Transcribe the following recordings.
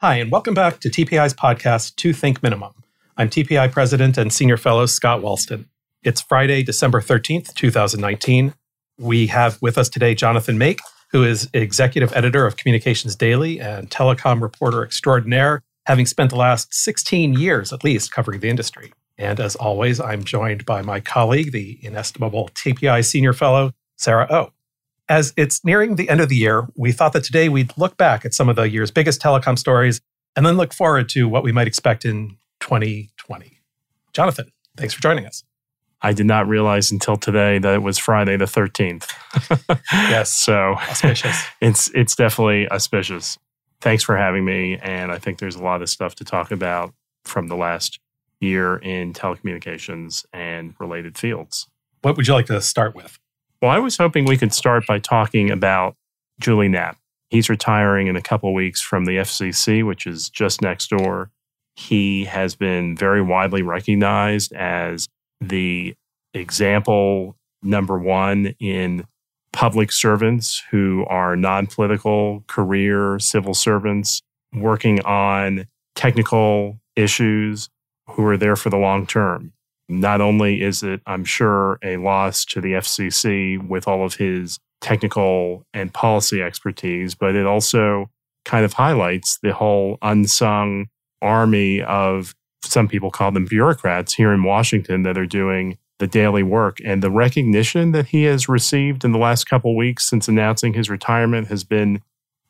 Hi, and welcome back to TPI's podcast, Two Think Minimum. I'm TPI President and Senior Fellow Scott Wallsten. It's Friday, December 13th, 2019. We have with us today Jonathan Make, who is Executive Editor of Communications Daily and Telecom Reporter Extraordinaire, having spent the last 16 years at least covering the industry. And as always, I'm joined by my colleague, the inestimable TPI Senior Fellow, Sarah O. As it's nearing the end of the year, we thought that today we'd look back at some of the year's biggest telecom stories and then look forward to what we might expect in 2020. Jonathan, thanks for joining us. I did not realize until today that it was Friday the 13th. yes. So auspicious. It's it's definitely auspicious. Thanks for having me and I think there's a lot of stuff to talk about from the last year in telecommunications and related fields. What would you like to start with? Well, I was hoping we could start by talking about Julie Knapp. He's retiring in a couple weeks from the FCC, which is just next door. He has been very widely recognized as the example number one in public servants who are non political career civil servants working on technical issues who are there for the long term. Not only is it, I'm sure, a loss to the FCC with all of his technical and policy expertise, but it also kind of highlights the whole unsung army of some people call them bureaucrats here in Washington that are doing the daily work. And the recognition that he has received in the last couple weeks since announcing his retirement has been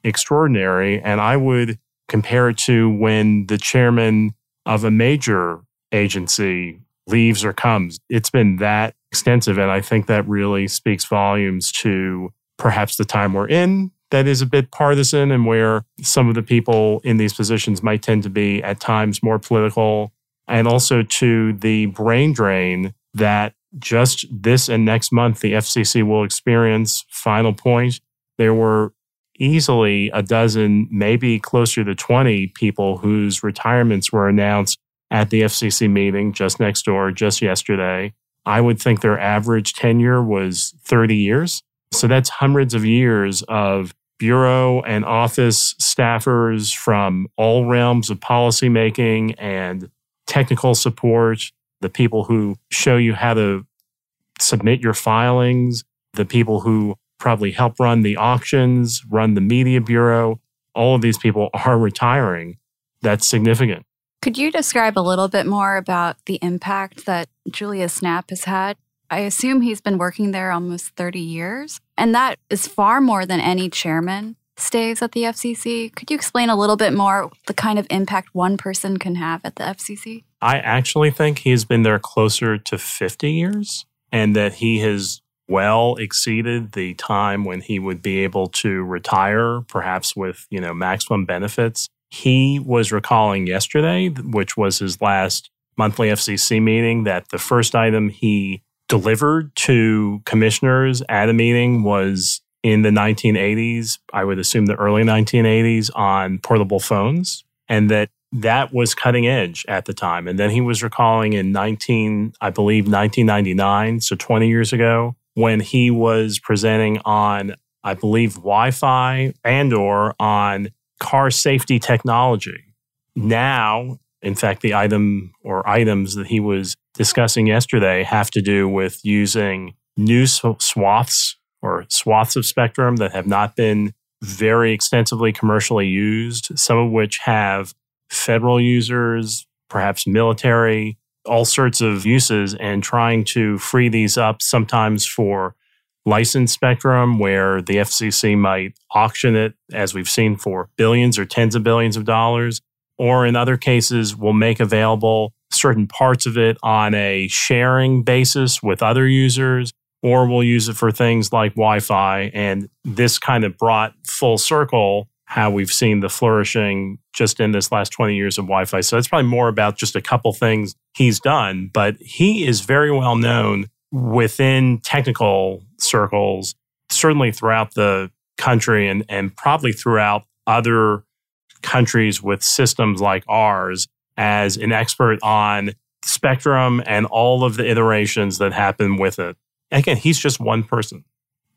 extraordinary. And I would compare it to when the chairman of a major agency leaves or comes. It's been that extensive. And I think that really speaks volumes to perhaps the time we're in that is a bit partisan and where some of the people in these positions might tend to be at times more political. And also to the brain drain that just this and next month the FCC will experience. Final point there were easily a dozen, maybe closer to 20 people whose retirements were announced at the FCC meeting just next door just yesterday. I would think their average tenure was 30 years. So that's hundreds of years of bureau and office staffers from all realms of policymaking and technical support, the people who show you how to submit your filings, the people who probably help run the auctions, run the media bureau. All of these people are retiring. That's significant. Could you describe a little bit more about the impact that Julius Knapp has had? I assume he's been working there almost 30 years, and that is far more than any chairman stays at the FCC. Could you explain a little bit more the kind of impact one person can have at the FCC? I actually think he's been there closer to 50 years and that he has well exceeded the time when he would be able to retire perhaps with, you know, maximum benefits. He was recalling yesterday, which was his last monthly FCC meeting, that the first item he delivered to commissioners at a meeting was in the 1980s, I would assume the early 1980s on portable phones, and that that was cutting edge at the time. And then he was recalling in 19, I believe 1999, so 20 years ago, when he was presenting on, I believe, Wi-Fi and or on car safety technology. Now, in fact, the item or items that he was discussing yesterday have to do with using new swaths or swaths of spectrum that have not been very extensively commercially used, some of which have federal users, perhaps military, all sorts of uses, and trying to free these up sometimes for licensed spectrum where the FCC might auction it, as we've seen, for billions or tens of billions of dollars, or in other cases, will make available certain parts of it on a sharing basis with other users, or we'll use it for things like Wi Fi. And this kind of brought full circle how we've seen the flourishing just in this last 20 years of Wi Fi. So it's probably more about just a couple things he's done, but he is very well known within technical circles, certainly throughout the country and, and probably throughout other countries with systems like ours as an expert on spectrum and all of the iterations that happen with it. Again, he's just one person.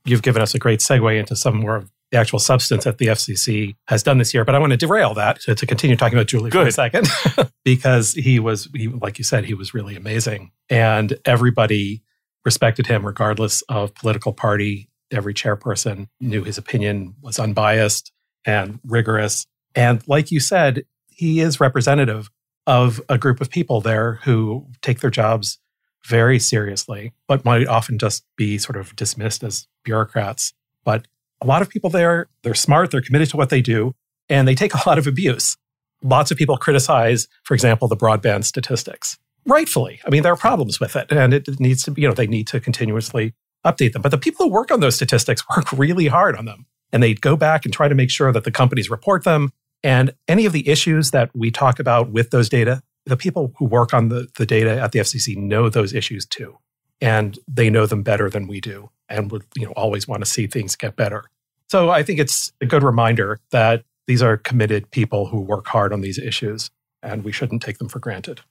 You've given us a great segue into some more of the actual substance that the FCC has done this year. But I want to derail that to, to continue talking about Julie Good. for a second, because he was, he, like you said, he was really amazing. And everybody respected him regardless of political party. Every chairperson knew his opinion was unbiased and rigorous. And like you said, he is representative of a group of people there who take their jobs very seriously, but might often just be sort of dismissed as bureaucrats. But a lot of people there, they're smart, they're committed to what they do, and they take a lot of abuse. Lots of people criticize, for example, the broadband statistics. Rightfully. I mean, there are problems with it, and it needs to you know, they need to continuously update them. But the people who work on those statistics work really hard on them. And they go back and try to make sure that the companies report them. And any of the issues that we talk about with those data, the people who work on the, the data at the FCC know those issues too. And they know them better than we do and would you know always want to see things get better. So I think it's a good reminder that these are committed people who work hard on these issues and we shouldn't take them for granted.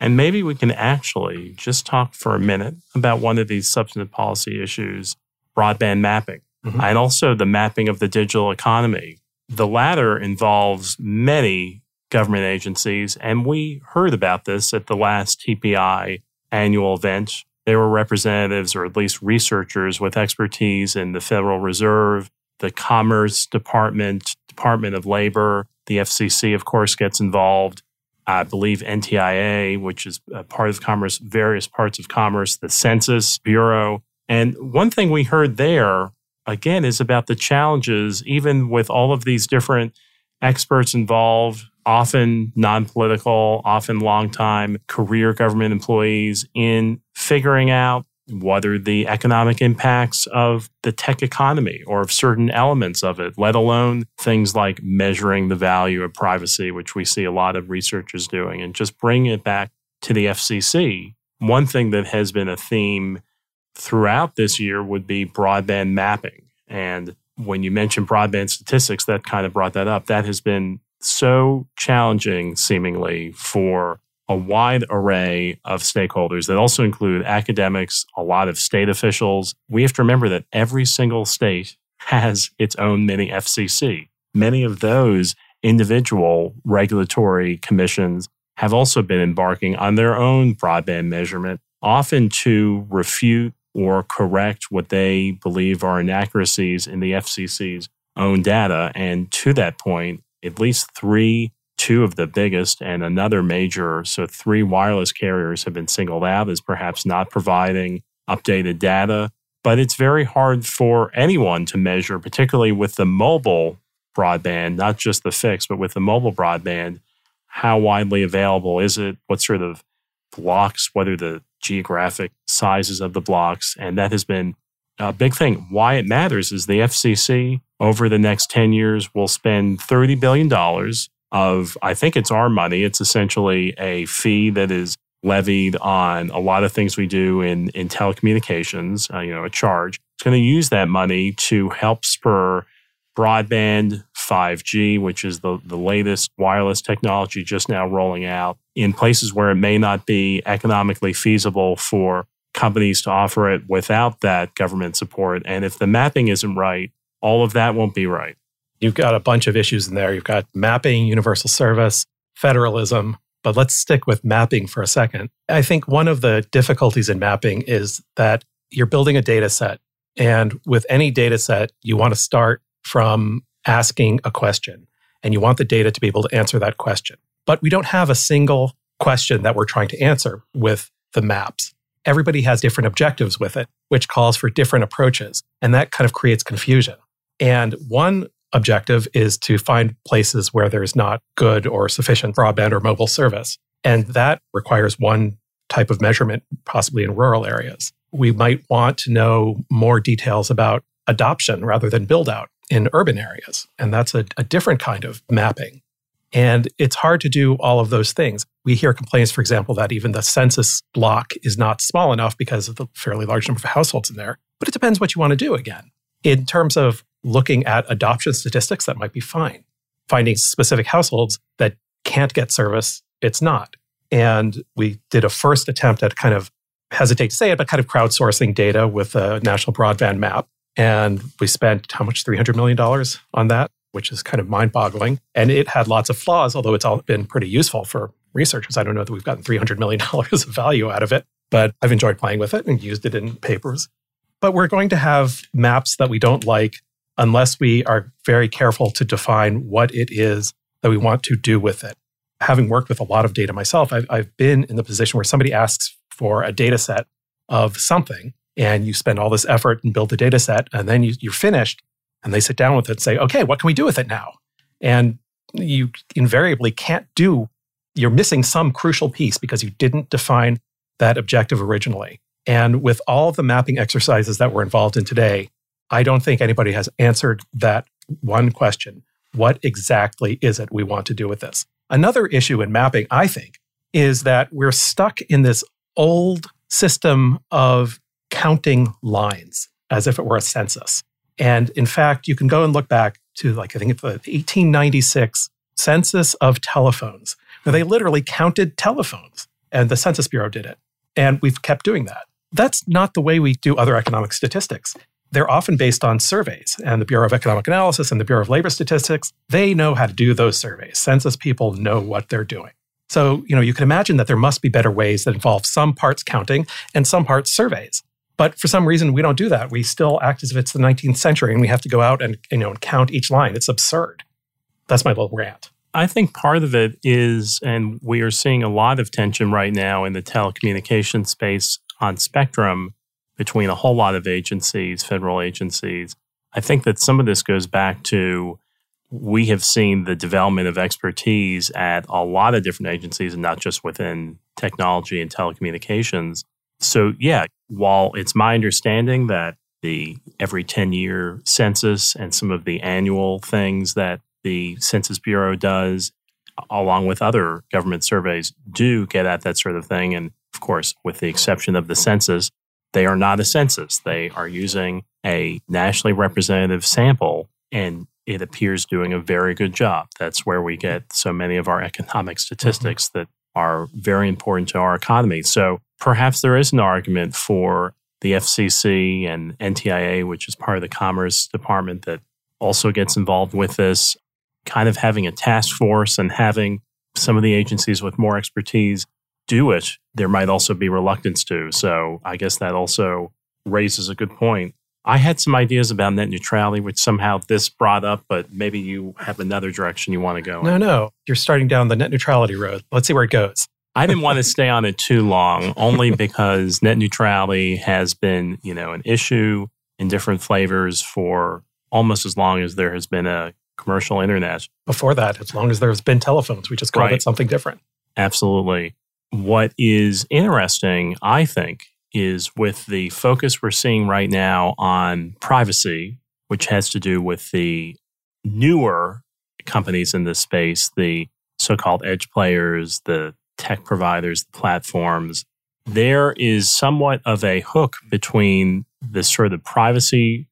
And maybe we can actually just talk for a minute about one of these substantive policy issues broadband mapping Mhm. and also the mapping of the digital economy. The latter involves many government agencies, and we heard about this at the last TPI annual event. There were representatives, or at least researchers, with expertise in the Federal Reserve, the Commerce Department, Department of Labor, the FCC, of course, gets involved. I believe NTIA, which is part of commerce, various parts of commerce, the Census Bureau. And one thing we heard there, again, is about the challenges, even with all of these different experts involved, often non political, often long-time career government employees, in figuring out what are the economic impacts of the tech economy or of certain elements of it, let alone things like measuring the value of privacy, which we see a lot of researchers doing, and just bring it back to the FCC. One thing that has been a theme throughout this year would be broadband mapping. And when you mentioned broadband statistics, that kind of brought that up. That has been so challenging, seemingly, for a wide array of stakeholders that also include academics, a lot of state officials. We have to remember that every single state has its own mini FCC. Many of those individual regulatory commissions have also been embarking on their own broadband measurement, often to refute or correct what they believe are inaccuracies in the FCC's own data. And to that point, at least three two of the biggest and another major, so three wireless carriers have been singled out as perhaps not providing updated data. But it's very hard for anyone to measure, particularly with the mobile broadband, not just the fixed, but with the mobile broadband, how widely available is it? What sort of blocks, are the geographic sizes of the blocks? And that has been a big thing. Why it matters is the FCC over the next 10 years will spend $30 billion of, I think it's our money. It's essentially a fee that is levied on a lot of things we do in, in telecommunications, uh, you know, a charge. It's going to use that money to help spur broadband 5G, which is the, the latest wireless technology just now rolling out in places where it may not be economically feasible for companies to offer it without that government support. And if the mapping isn't right, all of that won't be right. You've got a bunch of issues in there. You've got mapping, universal service, federalism. But let's stick with mapping for a second. I think one of the difficulties in mapping is that you're building a data set. And with any data set, you want to start from asking a question and you want the data to be able to answer that question. But we don't have a single question that we're trying to answer with the maps. Everybody has different objectives with it, which calls for different approaches. And that kind of creates confusion. And one objective is to find places where there's not good or sufficient broadband or mobile service. And that requires one type of measurement, possibly in rural areas. We might want to know more details about adoption rather than build out in urban areas. And that's a, a different kind of mapping. And it's hard to do all of those things. We hear complaints, for example, that even the census block is not small enough because of the fairly large number of households in there. But it depends what you want to do again. In terms of looking at adoption statistics, that might be fine. Finding specific households that can't get service, it's not. And we did a first attempt at kind of hesitate to say it, but kind of crowdsourcing data with a national broadband map. And we spent how much? $300 million on that, which is kind of mind boggling. And it had lots of flaws, although it's all been pretty useful for researchers. I don't know that we've gotten $300 million of value out of it, but I've enjoyed playing with it and used it in papers. But we're going to have maps that we don't like unless we are very careful to define what it is that we want to do with it. Having worked with a lot of data myself, I've, I've been in the position where somebody asks for a data set of something and you spend all this effort and build the data set and then you, you're finished and they sit down with it and say okay what can we do with it now and you invariably can't do you're missing some crucial piece because you didn't define that objective originally and with all the mapping exercises that we're involved in today i don't think anybody has answered that one question what exactly is it we want to do with this another issue in mapping i think is that we're stuck in this old system of counting lines as if it were a census. And in fact, you can go and look back to like, I think it's the 1896 census of telephones, where they literally counted telephones and the Census Bureau did it. And we've kept doing that. That's not the way we do other economic statistics. They're often based on surveys, and the Bureau of Economic Analysis and the Bureau of Labor Statistics, they know how to do those surveys. Census people know what they're doing. So, you know, you can imagine that there must be better ways that involve some parts counting and some parts surveys. But for some reason, we don't do that. We still act as if it's the 19th century and we have to go out and, you know, and count each line. It's absurd. That's my little rant. I think part of it is, and we are seeing a lot of tension right now in the telecommunication space on spectrum between a whole lot of agencies, federal agencies. I think that some of this goes back to we have seen the development of expertise at a lot of different agencies and not just within technology and telecommunications. So, yeah, while it's my understanding that the every 10 year census and some of the annual things that the Census Bureau does, along with other government surveys, do get at that sort of thing. And of course, with the exception of the census, they are not a census. They are using a nationally representative sample and it appears doing a very good job. That's where we get so many of our economic statistics mm-hmm. that are very important to our economy. So perhaps there is an argument for the FCC and NTIA, which is part of the Commerce Department that also gets involved with this, kind of having a task force and having some of the agencies with more expertise do it. There might also be reluctance to. So I guess that also raises a good point. I had some ideas about net neutrality, which somehow this brought up, but maybe you have another direction you want to go. No, in. no. You're starting down the net neutrality road. Let's see where it goes. I didn't want to stay on it too long, only because net neutrality has been, you know, an issue in different flavors for almost as long as there has been a commercial internet. Before that, as long as there's been telephones, we just called right. it something different. Absolutely. What is interesting, I think, is with the focus we're seeing right now on privacy, which has to do with the newer companies in this space, the so called edge players, the tech providers, the platforms, there is somewhat of a hook between the sort of the privacy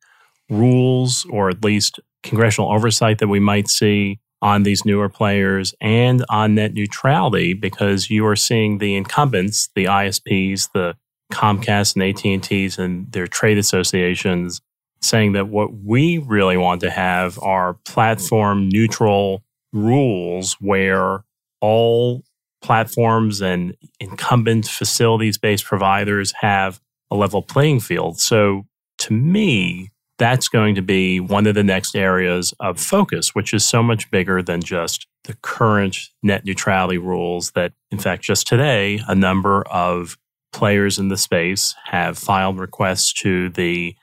rules, or at least congressional oversight that we might see on these newer players and on net neutrality because you are seeing the incumbents, the ISPs, the Comcast and AT&Ts and their trade associations saying that what we really want to have are platform neutral rules where all platforms and incumbent facilities based providers have a level playing field. So to me, that's going to be one of the next areas of focus, which is so much bigger than just the current net neutrality rules that, in fact, just today, a number of players in the space have filed requests to the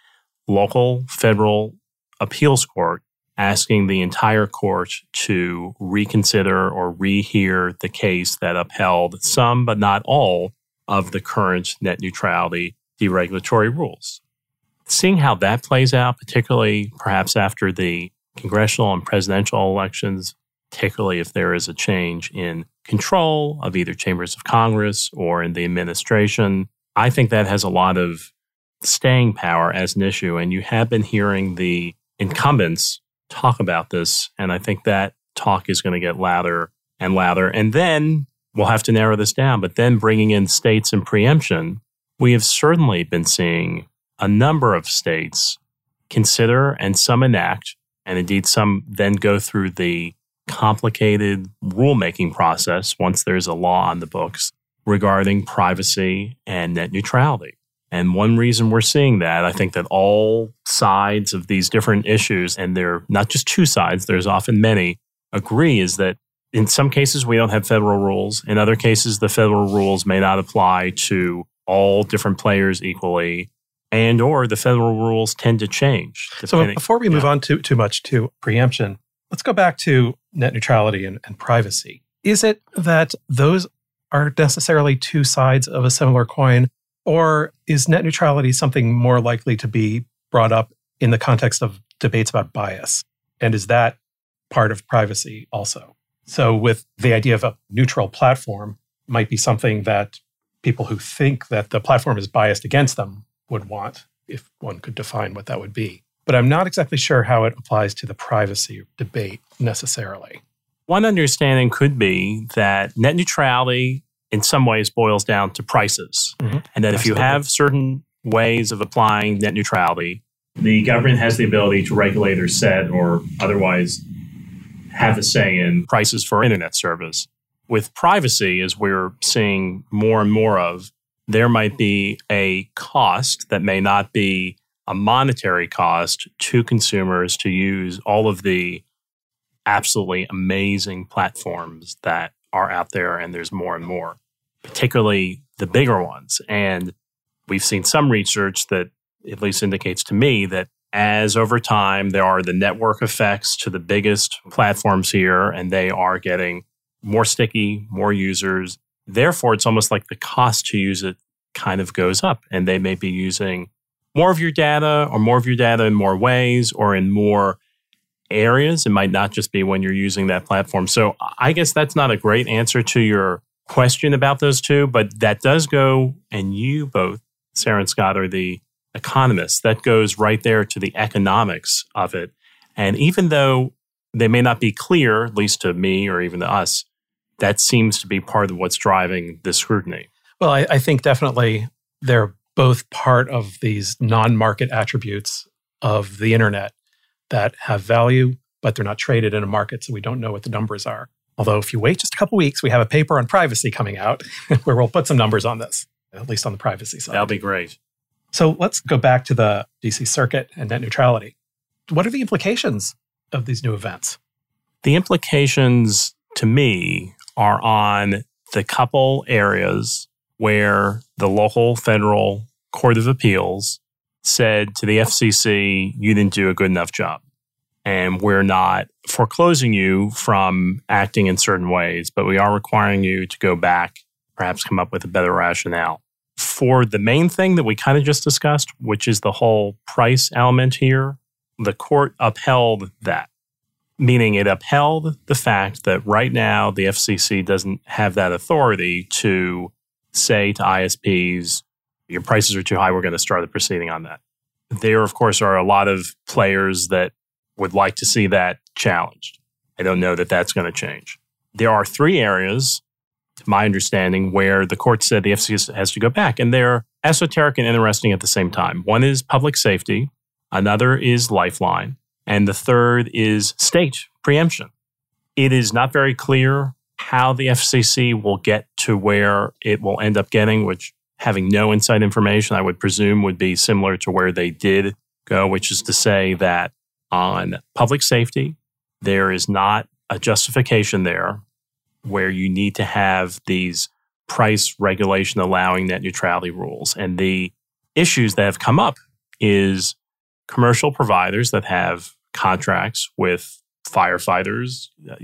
local federal appeals court asking the entire court to reconsider or rehear the case that upheld some, but not all, of the current net neutrality deregulatory rules. Seeing how that plays out, particularly perhaps after the congressional and presidential elections, particularly if there is a change in control of either chambers of Congress or in the administration, I think that has a lot of staying power as an issue. And you have been hearing the incumbents talk about this. And I think that talk is going to get louder and louder. And then we'll have to narrow this down. But then bringing in states and preemption, we have certainly been seeing a number of states consider and some enact, and indeed some then go through the complicated rulemaking process once there's a law on the books regarding privacy and net neutrality. And one reason we're seeing that, I think that all sides of these different issues, and they're not just two sides, there's often many, agree is that in some cases we don't have federal rules. In other cases, the federal rules may not apply to all different players equally. And or the federal rules tend to change. So before we move yeah. on too too much to preemption, let's go back to net neutrality and, and privacy. Is it that those are necessarily two sides of a similar coin? Or is net neutrality something more likely to be brought up in the context of debates about bias? And is that part of privacy also? So, with the idea of a neutral platform, might be something that people who think that the platform is biased against them would want, if one could define what that would be. But I'm not exactly sure how it applies to the privacy debate necessarily. One understanding could be that net neutrality in some ways boils down to prices. Mm-hmm. And that if you have certain ways of applying net neutrality, the government has the ability to regulate or set or otherwise have a say in prices for internet service. With privacy, as we're seeing more and more of, there might be a cost that may not be a monetary cost to consumers to use all of the absolutely amazing platforms that are out there, and there's more and more, particularly the bigger ones. And we've seen some research that at least indicates to me that as over time there are the network effects to the biggest platforms here, and they are getting more sticky, more users. Therefore, it's almost like the cost to use it kind of goes up, and they may be using more of your data or more of your data in more ways or in more areas. It might not just be when you're using that platform. So I guess that's not a great answer to your question about those two, but that does go, and you both, Sarah and Scott, are the economists. That goes right there to the economics of it. And even though they may not be clear, at least to me or even to us, that seems to be part of what's driving the scrutiny. Well, I, I think definitely they're both part of these non market attributes of the internet that have value, but they're not traded in a market, so we don't know what the numbers are. Although, if you wait just a couple weeks, we have a paper on privacy coming out where we'll put some numbers on this, at least on the privacy side. That'll be great. So let's go back to the DC circuit and net neutrality. What are the implications of these new events? The implications to me are on the couple areas where the local federal court of appeals said to the FCC, you didn't do a good enough job. And we're not foreclosing you from acting in certain ways, but we are requiring you to go back, perhaps come up with a better rationale. For the main thing that we kind of just discussed, which is the whole price element here, the court upheld that, meaning it upheld the fact that right now the FCC doesn't have that authority to say to ISPs, your prices are too high, we're going to start a proceeding on that. There, of course, are a lot of players that would like to see that challenged. I don't know that that's going to change. There are three areas, to my understanding, where the court said the FCC has to go back, and they're esoteric and interesting at the same time. One is public safety, another is lifeline, and the third is state preemption. It is not very clear how the FCC will get to where it will end up getting, which having no inside information, I would presume would be similar to where they did go, which is to say that on public safety, there is not a justification there where you need to have these price regulation allowing net neutrality rules. And the issues that have come up is commercial providers that have contracts with firefighters, uh,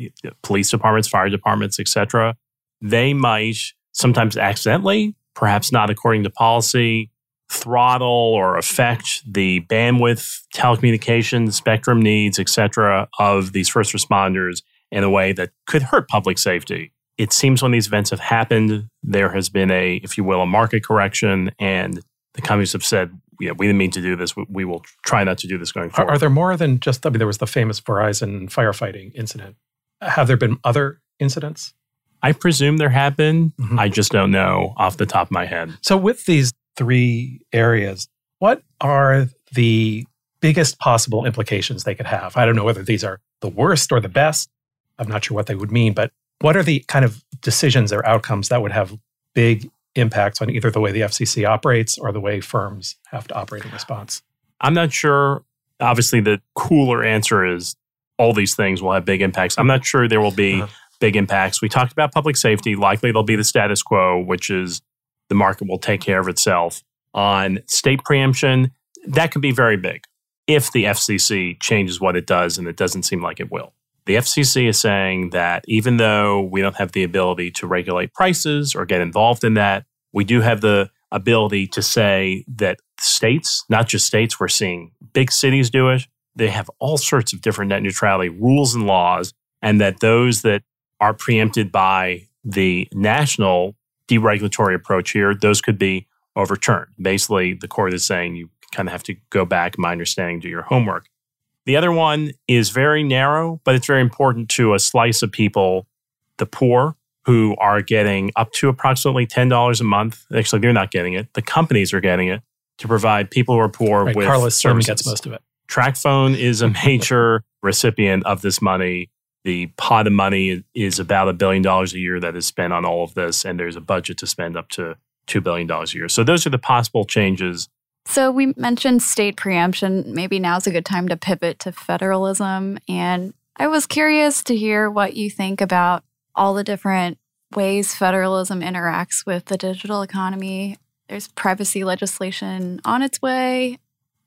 police departments, fire departments, etc. They might sometimes accidentally perhaps not according to policy, throttle or affect the bandwidth, telecommunications, spectrum needs, etc., of these first responders in a way that could hurt public safety. It seems when these events have happened, there has been a, if you will, a market correction, and the companies have said, yeah, we didn't mean to do this. We, we will try not to do this going forward. Are, are, there more than just, I mean, there was the famous Verizon firefighting incident. Have there been other incidents? I presume there have been. Mm-hmm. I just don't know off the top of my head. So, with these three areas, what are the biggest possible implications they could have? I don't know whether these are the worst or the best. I'm not sure what they would mean, but what are the kind of decisions or outcomes that would have big impacts on either the way the FCC operates or the way firms have to operate in response? I'm not sure. Obviously, the cooler answer is all these things will have big impacts. I'm not sure there will be uh-huh. big impacts. We talked about public safety. Likely there'll be the status quo, which is the market will take care of itself. On state preemption, that could be very big if the FCC changes what it does, and it doesn't seem like it will. The FCC is saying that even though we don't have the ability to regulate prices or get involved in that, we do have the ability to say that states, not just states, we're seeing big cities do it. They have all sorts of different net neutrality rules and laws, and that those that are preempted by the national deregulatory approach here, those could be overturned. Basically, the court is saying you kind of have to go back, my understanding, do your homework. The other one is very narrow, but it's very important to a slice of people, the poor, who are getting up to approximately $10 a month. Actually, they're not getting it. The companies are getting it to provide people who are poor right, with Carlos services. gets most of it. TracFone is a major recipient of this money. The pot of money is about a billion dollars a year that is spent on all of this, and there's a budget to spend up to $2 billion a year. So those are the possible changes. So we mentioned state preemption. Maybe now's a good time to pivot to federalism. And I was curious to hear what you think about all the different ways federalism interacts with the digital economy. There's privacy legislation on its way,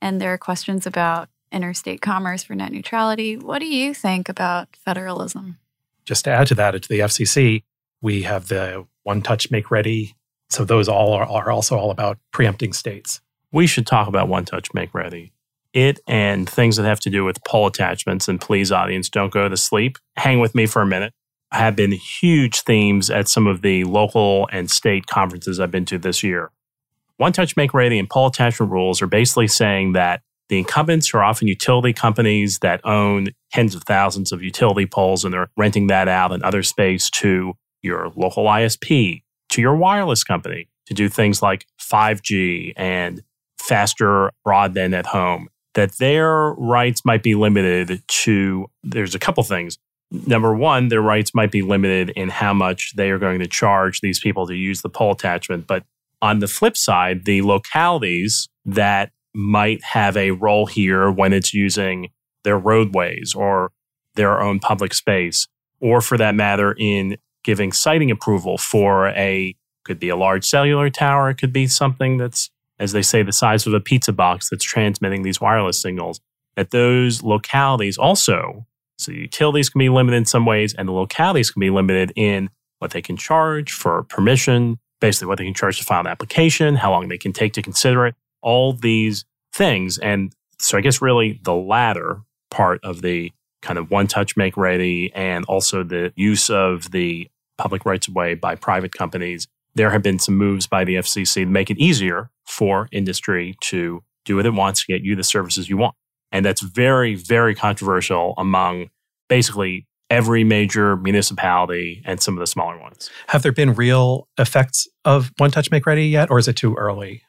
and there are questions about interstate commerce for net neutrality. What do you think about federalism? Just to add to that, to the FCC, we have the one touch make ready. So those all are, are also all about preempting states. We should talk about one touch make ready. It and things that have to do with pole attachments. And please, audience, don't go to sleep. Hang with me for a minute. Have been huge themes at some of the local and state conferences I've been to this year. One touch make ready and pole attachment rules are basically saying that the incumbents are often utility companies that own tens of thousands of utility poles and they're renting that out in other space to your local ISP, to your wireless company to do things like 5G and faster broadband at home. That their rights might be limited to, there's a couple things. Number one, their rights might be limited in how much they are going to charge these people to use the pole attachment. But on the flip side, the localities that might have a role here when it's using their roadways or their own public space, or for that matter, in giving siting approval for a could be a large cellular tower, it could be something that's, as they say, the size of a pizza box that's transmitting these wireless signals. That those localities also, so utilities can be limited in some ways, and the localities can be limited in what they can charge for permission, basically what they can charge to file an application, how long they can take to consider it, all these things. And so I guess really the latter part of the kind of one touch make ready and also the use of the public rights of way by private companies. There have been some moves by the FCC to make it easier for industry to do what it wants to get you the services you want. And that's very, very controversial among basically every major municipality and some of the smaller ones. Have there been real effects of One Touch Make Ready yet, or is it too early?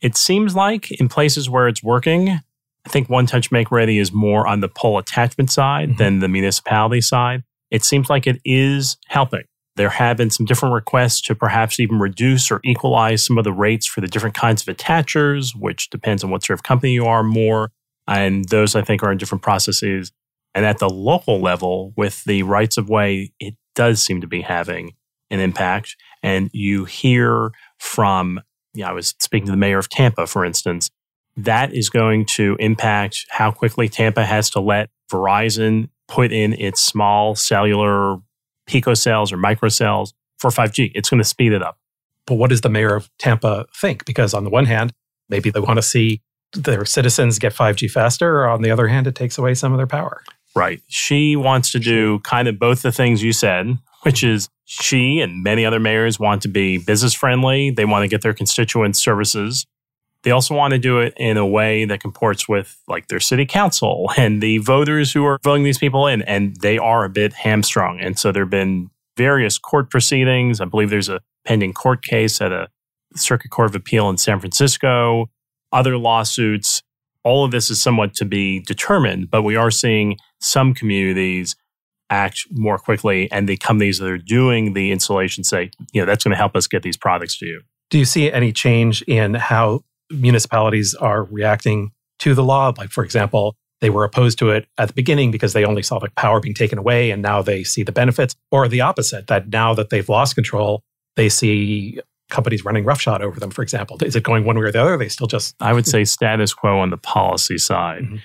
It seems like in places where it's working, I think One Touch Make Ready is more on the pole attachment side mm-hmm. than the municipality side. It seems like it is helping. There have been some different requests to perhaps even reduce or equalize some of the rates for the different kinds of attachers, which depends on what sort of company you are more. And those I think are in different processes. And at the local level, with the rights of way, it does seem to be having an impact. And you hear from, yeah, I was speaking to the mayor of Tampa, for instance, that is going to impact how quickly Tampa has to let Verizon put in its small cellular picocells or microcells for 5G. It's going to speed it up. But what does the mayor of Tampa think? Because on the one hand, maybe they want to see their citizens get 5G faster, or on the other hand, it takes away some of their power. Right. She wants to do kind of both the things you said, which is she and many other mayors want to be business friendly. They want to get their constituents services. They also want to do it in a way that comports with like their city council and the voters who are voting these people in. And they are a bit hamstrung. And so there have been various court proceedings. I believe there's a pending court case at a Circuit Court of Appeal in San Francisco, other lawsuits all of this is somewhat to be determined, but we are seeing some communities act more quickly and the companies that are doing the installation say, you know, that's going to help us get these products to you. Do you see any change in how municipalities are reacting to the law? Like, for example, they were opposed to it at the beginning because they only saw the power being taken away and now they see the benefits, or the opposite, that now that they've lost control, they see companies running roughshod over them, for example. Is it going one way or the other? They still just. I would say status quo on the policy side. Mhm.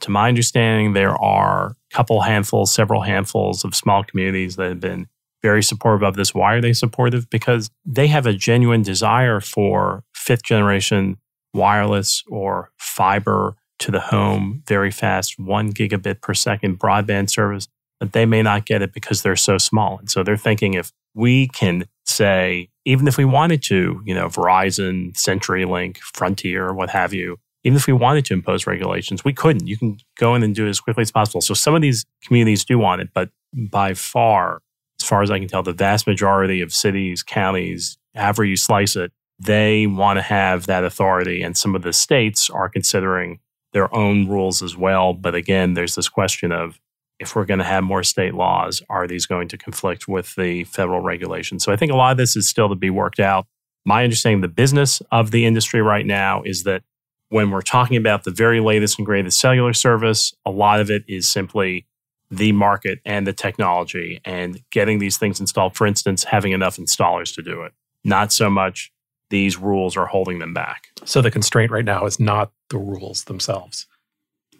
To my understanding, there are a couple handfuls, several handfuls of small communities that have been very supportive of this. Why are they supportive? Because they have a genuine desire for fifth generation wireless or fiber to the home, very fast, one gigabit per second broadband service, but they may not get it because they're so small. And so they're thinking if we can say, even if we wanted to, you know, Verizon, CenturyLink, Frontier, what have you, even if we wanted to impose regulations, we couldn't. You can go in and do it as quickly as possible. So some of these communities do want it, but by far, as far as I can tell, the vast majority of cities, counties, however you slice it, they want to have that authority. And some of the states are considering their own rules as well. But again, there's this question of if we're going to have more state laws, are these going to conflict with the federal regulations? So I think a lot of this is still to be worked out. My understanding the business of the industry right now is that when we're talking about the very latest and greatest cellular service, a lot of it is simply the market and the technology and getting these things installed. For instance, having enough installers to do it. Not so much these rules are holding them back. So the constraint right now is not the rules themselves.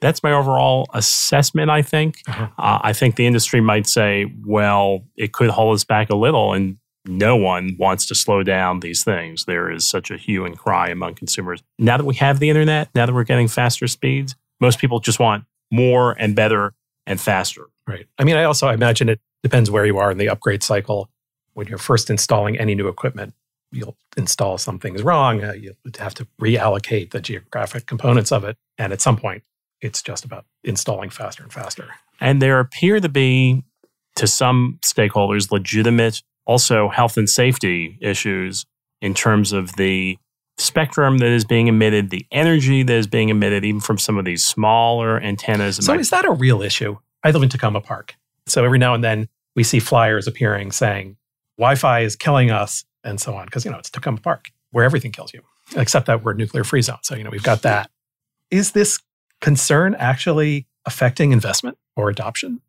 That's my overall assessment, I think. Uh-huh. Uh, I think the industry might say, well, it could hold us back a little, and no one wants to slow down these things. There is such a hue and cry among consumers. Now that we have the internet, now that we're getting faster speeds, most people just want more and better and faster. Right. I mean, I also imagine it depends where you are in the upgrade cycle. When you're first installing any new equipment, you'll install some things wrong. Uh, you have to reallocate the geographic components of it. And at some point, it's just about installing faster and faster. And there appear to be, to some stakeholders, legitimate also health and safety issues in terms of the spectrum that is being emitted, the energy that is being emitted, even from some of these smaller antennas. So, is that a real issue? I live in Takoma Park. So, every now and then we see flyers appearing saying Wi Fi is killing us and so on, because, you know, it's Takoma Park where everything kills you, except that we're nuclear free zone. So, you know, we've got that. Is this concern actually affecting investment or adoption?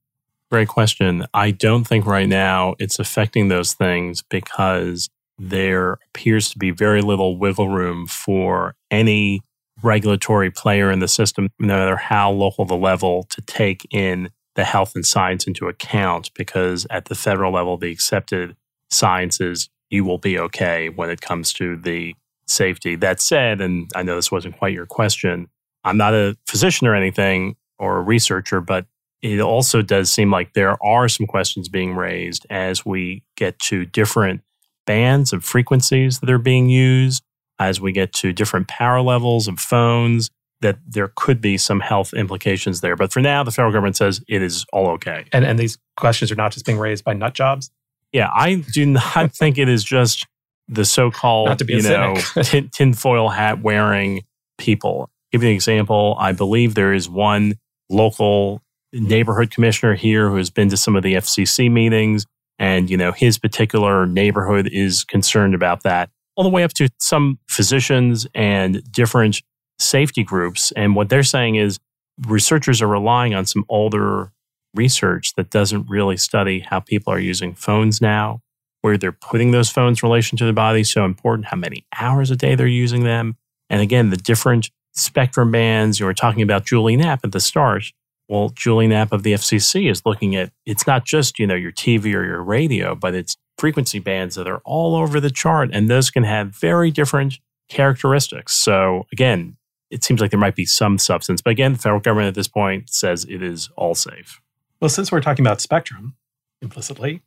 Great question. I don't think right now it's affecting those things because there appears to be very little wiggle room for any regulatory player in the system, no matter how local the level, to take in the health and science into account because at the federal level, the accepted sciences, you will be okay when it comes to the safety. That said, and I know this wasn't quite your question, I'm not a physician or anything or a researcher, but it also does seem like there are some questions being raised as we get to different bands of frequencies that are being used, as we get to different power levels of phones, that there could be some health implications there. But for now, the federal government says it is all okay. And, and these questions are not just being raised by nut jobs? Yeah, I do not think it is just the so called, Not to be you know, tin, tinfoil hat wearing people. Give you an example. I believe there is one local neighborhood commissioner here who has been to some of the FCC meetings, and you know his particular neighborhood is concerned about that, all the way up to some physicians and different safety groups. And what they're saying is researchers are relying on some older research that doesn't really study how people are using phones now, where they're putting those phones in relation to their body, so important, how many hours a day they're using them. And again, the different spectrum bands, you were talking about Julie Knapp at the start. Well, Julie Knapp of the FCC is looking at it's not just, you know, your TV or your radio, but it's frequency bands that are all over the chart. And those can have very different characteristics. So again, it seems like there might be some substance. But again, the federal government at this point says it is all safe. Well, since we're talking about spectrum implicitly,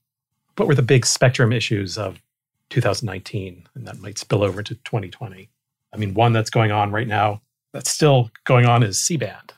what were the big spectrum issues of 2019 and that might spill over into 2020? I mean, one that's going on right now that's still going on is C band.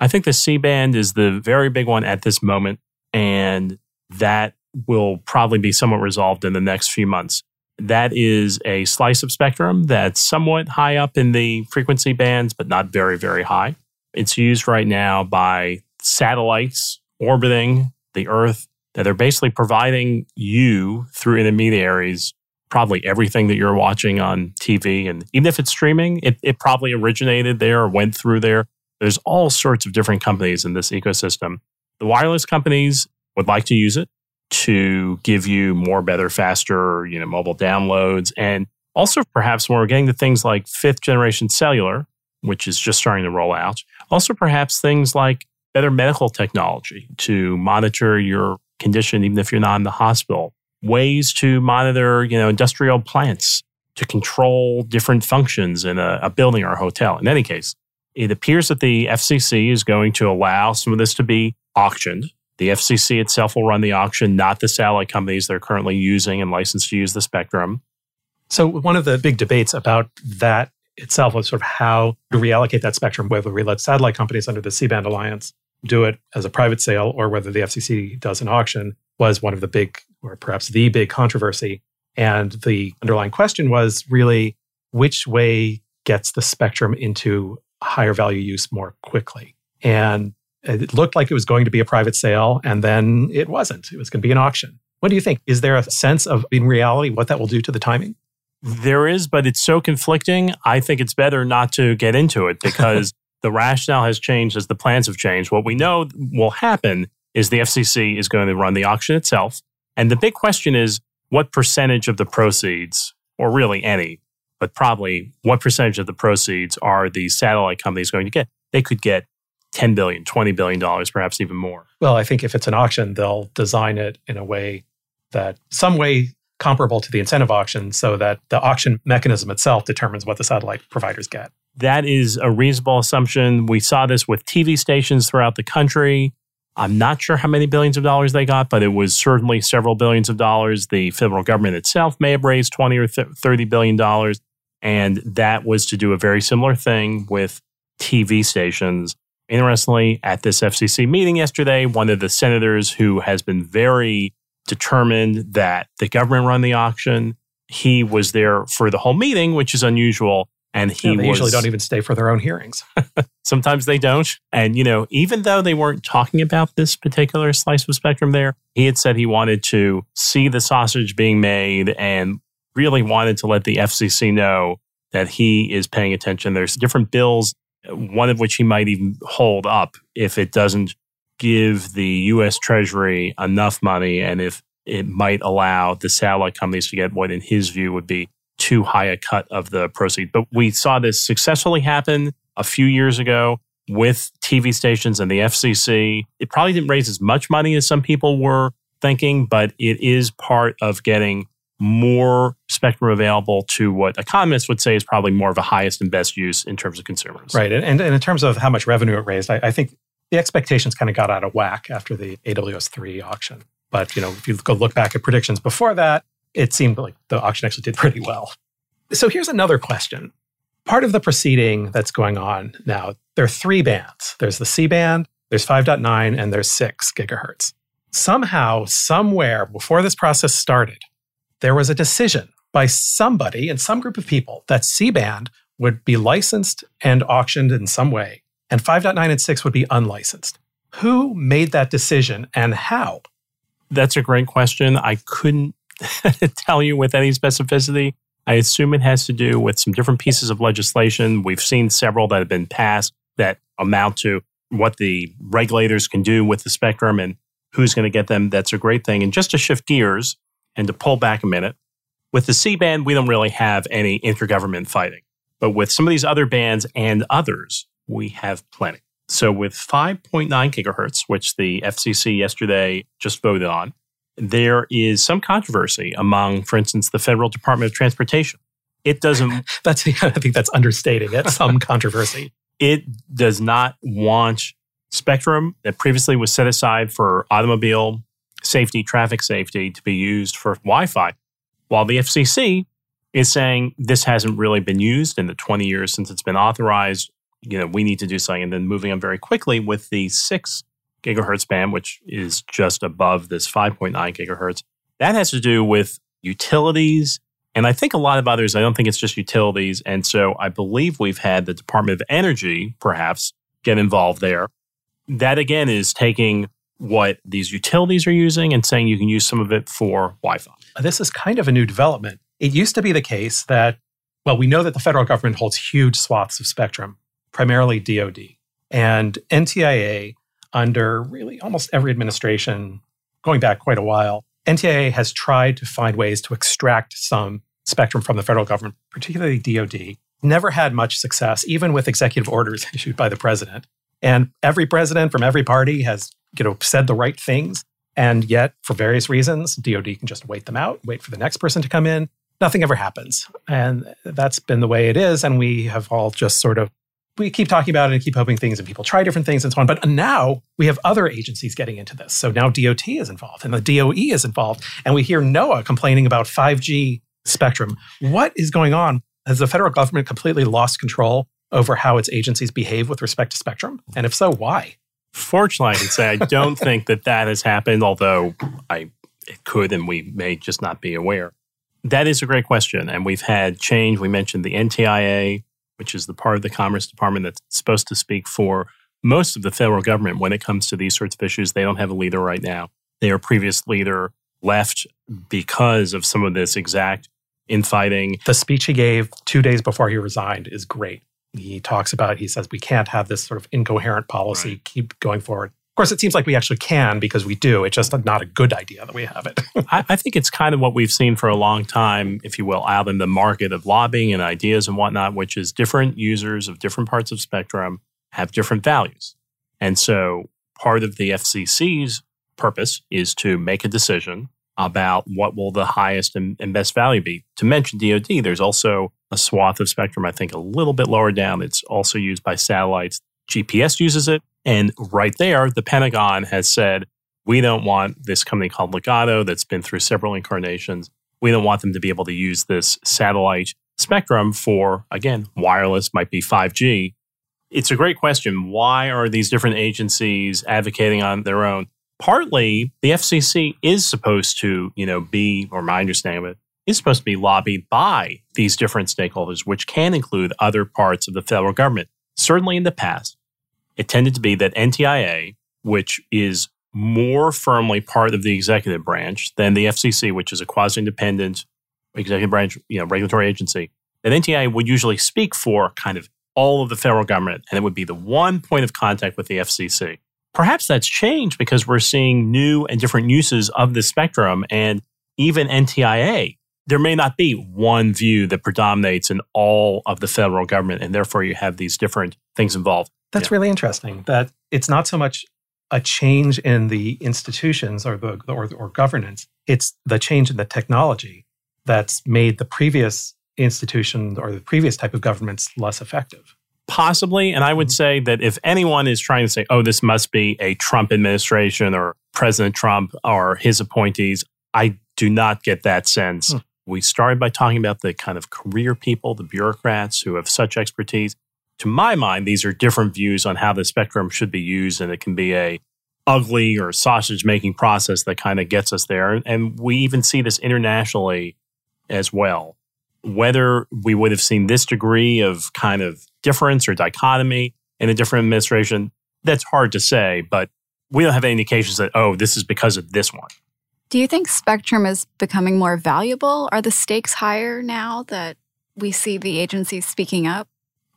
I think the C band is the very big one at this moment, and that will probably be somewhat resolved in the next few months. That is a slice of spectrum that's somewhat high up in the frequency bands, but not very, very high. It's used right now by satellites orbiting the Earth that they're basically providing you through intermediaries probably everything that you're watching on TV. And even if it's streaming, it, it probably originated there or went through there. There's all sorts of different companies in this ecosystem. The wireless companies would like to use it to give you more, better, faster, you know, mobile downloads. And also perhaps when we're getting to things like fifth generation cellular, which is just starting to roll out. Also perhaps things like better medical technology to monitor your condition, even if you're not in the hospital ways to monitor, you know, industrial plants to control different functions in a, a building or a hotel. In any case, it appears that the FCC is going to allow some of this to be auctioned. The FCC itself will run the auction, not the satellite companies that are currently using and licensed to use the spectrum. So, one of the big debates about that itself was sort of how to reallocate that spectrum, whether we let satellite companies under the C band alliance do it as a private sale or whether the FCC does an auction, was one of the big or perhaps the big controversy. And the underlying question was really which way gets the spectrum into higher value use more quickly. And it looked like it was going to be a private sale, and then it wasn't. It was going to be an auction. What do you think? Is there a sense of, in reality, what that will do to the timing? There is, but it's so conflicting. I think it's better not to get into it because the rationale has changed as the plans have changed. What we know will happen is the FCC is going to run the auction itself. And the big question is what percentage of the proceeds, or really any, but probably what percentage of the proceeds are the satellite companies going to get? They could get 10 billion, 20 billion dollars, perhaps even more. Well, I think if it's an auction, they'll design it in a way that some way comparable to the incentive auction so that the auction mechanism itself determines what the satellite providers get. That is a reasonable assumption. We saw this with TV stations throughout the country. I'm not sure how many billions of dollars they got, but it was certainly several billions of dollars. The federal government itself may have raised 20 or 30 billion dollars. And that was to do a very similar thing with TV stations. Interestingly, at this FCC meeting yesterday, one of the senators who has been very determined that the government run the auction, he was there for the whole meeting, which is unusual. And he yeah, they was, usually don't even stay for their own hearings. sometimes they don't. And, you know, even though they weren't talking about this particular slice of spectrum there, he had said he wanted to see the sausage being made and really wanted to let the FCC know that he is paying attention. There's different bills, one of which he might even hold up if it doesn't give the US Treasury enough money and if it might allow the satellite companies to get what, in his view, would be too high a cut of the proceeds. But we saw this successfully happen a few years ago with TV stations and the FCC. It probably didn't raise as much money as some people were thinking, but it is part of getting more spectrum available to what economists would say is probably more of a highest and best use in terms of consumers. Right. And, and in terms of how much revenue it raised, I, I think the expectations kind of got out of whack after the AWS3 auction. But, you know, if you go look back at predictions before that, it seemed like the auction actually did pretty well. So here's another question. Part of the proceeding that's going on now, there are three bands. There's the C band, there's 5.9, and there's 6 gigahertz. Somehow, somewhere before this process started, there was a decision by somebody in some group of people that C band would be licensed and auctioned in some way, and 5.9 and 6 would be unlicensed. Who made that decision and how? That's a great question. I couldn't tell you with any specificity. I assume it has to do with some different pieces of legislation. We've seen several that have been passed that amount to what the regulators can do with the spectrum and who's going to get them. That's a great thing. And just to shift gears and to pull back a minute, with the C band, we don't really have any intergovernment fighting. But with some of these other bands and others, we have plenty. So with 5.9 gigahertz, which the FCC yesterday just voted on, there is some controversy among, for instance, the Federal Department of Transportation. It doesn't. that's I think that's understating it. Some controversy. It does not want spectrum that previously was set aside for automobile safety, traffic safety, to be used for Wi-Fi, while the FCC is saying this hasn't really been used in the 20 years since it's been authorized. You know, we need to do something, and then moving on very quickly with the six gigahertz band, which is just above this 5.9 gigahertz. That has to do with utilities And I think a lot of others, I don't think it's just utilities. And so I believe we've had the Department of Energy perhaps get involved there. That again is taking what these utilities are using and saying you can use some of it for Wi Fi. This is kind of a new development. It used to be the case that, well, we know that the federal government holds huge swaths of spectrum, primarily DoD. And NTIA, under really almost every administration going back quite a while, NTIA has tried to find ways to extract some spectrum from the federal government, particularly DoD. Never had much success, even with executive orders issued by the president. And every president from every party has, you know, said the right things. And yet, for various reasons, DoD can just wait them out, wait for the next person to come in. Nothing ever happens. And that's been the way it is. And we have all just sort of we keep talking about it and keep hoping things and people try different things and so on. But now we have other agencies getting into this. So now DOT is involved and the DOE is involved. And we hear NOAA complaining about 5G spectrum. What is going on? Has the federal government completely lost control over how its agencies behave with respect to spectrum? And if so, why? Fortunately, I can say I don't think that that has happened, although I it could and we may just not be aware. That is a great question. And we've had change. We mentioned the NTIA, which is the part of the Commerce Department that's supposed to speak for most of the federal government when it comes to these sorts of issues. They don't have a leader right now. Their previous leader left because of some of this exact infighting. The speech he gave two days before he resigned is great. He talks about, he says, we can't have this sort of incoherent policy right. keep going forward. Of course, it seems like we actually can because we do. It's just not a good idea that we have it. I, I, think it's kind of what we've seen for a long time, if you will, out in the market of lobbying and ideas and whatnot, which is different users of different parts of spectrum have different values. And so part of the FCC's purpose is to make a decision about what will the highest and, and best value be. To mention DoD, there's also a swath of spectrum, I think a little bit lower down. It's also used by satellites. GPS uses it. And right there, the Pentagon has said, we don't want this company called Ligado that's been through several incarnations. We don't want them to be able to use this satellite spectrum for, again, wireless, might be 5G. It's a great question. Why are these different agencies advocating on their own? Partly, the FCC is supposed to, you know, be, or my understanding of it, is supposed to be lobbied by these different stakeholders, which can include other parts of the federal government. Certainly in the past, it tended to be that NTIA, which is more firmly part of the executive branch than the FCC, which is a quasi-independent executive branch, you know, regulatory agency, that NTIA would usually speak for kind of all of the federal government, and it would be the one point of contact with the FCC. Perhaps that's changed because we're seeing new and different uses of the spectrum, and even NTIA. There may not be one view that predominates in all of the federal government, and therefore you have these different things involved. That's yeah. really interesting. That it's not so much a change in the institutions or the or, or governance; it's the change in the technology that's made the previous institution or the previous type of governments less effective. Possibly, and I would mm-hmm. say that if anyone is trying to say, "Oh, this must be a Trump administration or President Trump or his appointees," I do not get that sense. Hmm. We started by talking about the kind of career people, the bureaucrats who have such expertise to my mind, these are different views on how the spectrum should be used, and it can be a ugly or sausage making process that kind of gets us there. And we even see this internationally as well. Whether we would have seen this degree of kind of difference or dichotomy in a different administration, that's hard to say, but we don't have any indications that, oh, this is because of this one. Do you think spectrum is becoming more valuable? Are the stakes higher now that we see the agencies speaking up?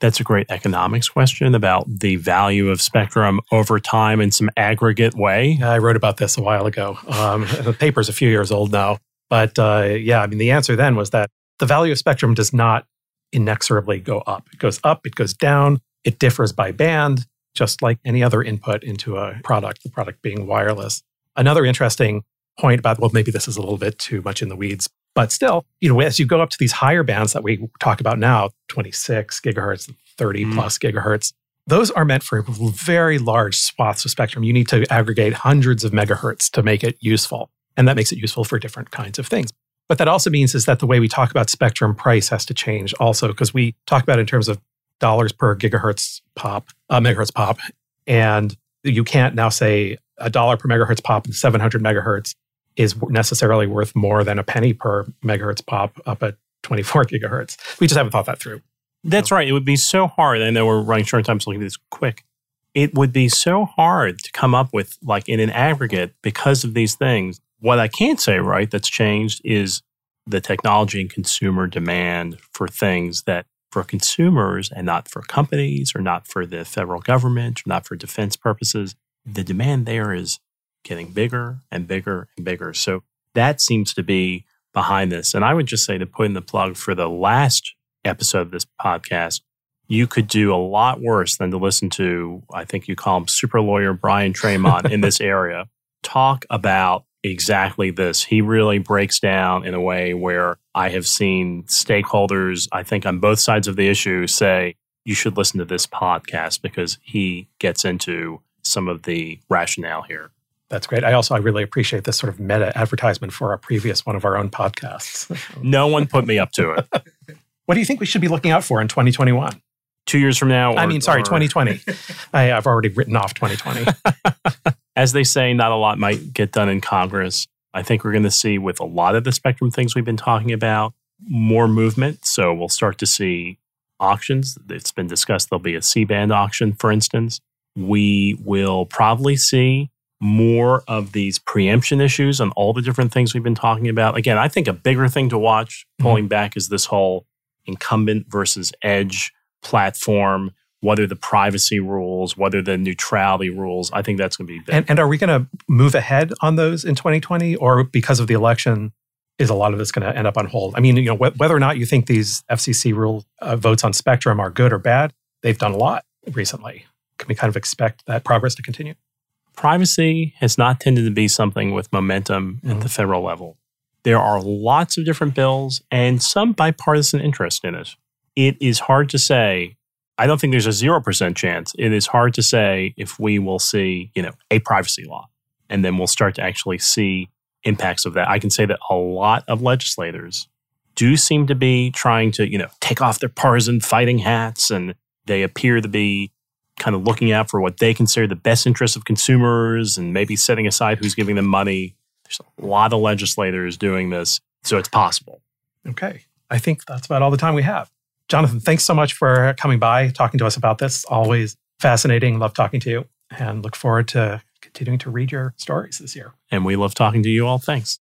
That's a great economics question about the value of spectrum over time in some aggregate way. I wrote about this a while ago. Um, the paper's a few years old now. But uh, yeah, I mean, the answer then was that the value of spectrum does not inexorably go up. It goes up, it goes down, it differs by band, just like any other input into a product, the product being wireless. Another interesting point about, well, maybe this is a little bit too much in the weeds, but still, you know, as you go up to these higher bands that we talk about now, 26 gigahertz, 30 mm. plus gigahertz, those are meant for very large swaths of spectrum. You need to aggregate hundreds of megahertz to make it useful. And that makes it useful for different kinds of things. What that also means is that the way we talk about spectrum price has to change also, because we talk about in terms of dollars per gigahertz pop, uh, megahertz pop. And you can't now say a dollar per megahertz pop and 700 megahertz is necessarily worth more than a penny per megahertz pop up at 24 gigahertz. We just haven't thought that through. That's right. It would be so hard. I know we're running short on time, so looking at this quick. It would be so hard to come up with, like in an aggregate, because of these things. What I can't say, right, that's changed is the technology and consumer demand for things that for consumers and not for companies or not for the federal government or not for defense purposes. The demand there is getting bigger and bigger and bigger. So that seems to be behind this. And I would just say to put in the plug for the last episode of this podcast, you could do a lot worse than to listen to, I think you call him super lawyer Brian Tramont in this area, talk about exactly this. He really breaks down in a way where I have seen stakeholders, I think on both sides of the issue, say, you should listen to this podcast because he gets into some of the rationale here. That's great. I also I really appreciate this sort of meta advertisement for our previous one of our own podcasts. no one put me up to it. what do you think we should be looking out for in 2021? Two years from now? Or, I mean, sorry, or... 2020. I, have already written off 2020. As they say, not a lot might get done in Congress. I think we're going to see with a lot of the spectrum things we've been talking about more movement. So we'll start to see auctions. It's been discussed there'll be a C band auction, for instance. We will probably see more of these preemption issues and all the different things we've been talking about. Again, I think a bigger thing to watch mm-hmm. pulling mm-hmm. back is this whole incumbent versus edge platform, whether the privacy rules, whether the neutrality rules. I think that's going to be big. And, and are we going to move ahead on those in 2020 or because of the election? Is a lot of this going to end up on hold? I mean, you know, wh- whether or not you think these FCC rule uh, votes on spectrum are good or bad, they've done a lot recently. Can we kind of expect that progress to continue? Privacy has not tended to be something with momentum mm-hmm. at the federal level. There are lots of different bills and some bipartisan interest in it. It is hard to say. I don't think there's a 0% chance. It is hard to say if we will see, you know, a privacy law and then we'll start to actually see impacts of that. I can say that a lot of legislators do seem to be trying to, you know, take off their partisan fighting hats and they appear to be kind of looking out for what they consider the best interests of consumers and maybe setting aside who's giving them money. There's a lot of legislators doing this, so it's possible. Okay. I think that's about all the time we have. Jonathan, thanks so much for coming by, talking to us about this. Always fascinating. Love talking to you and look forward to continuing to read your stories this year. And we love talking to you all. Thanks.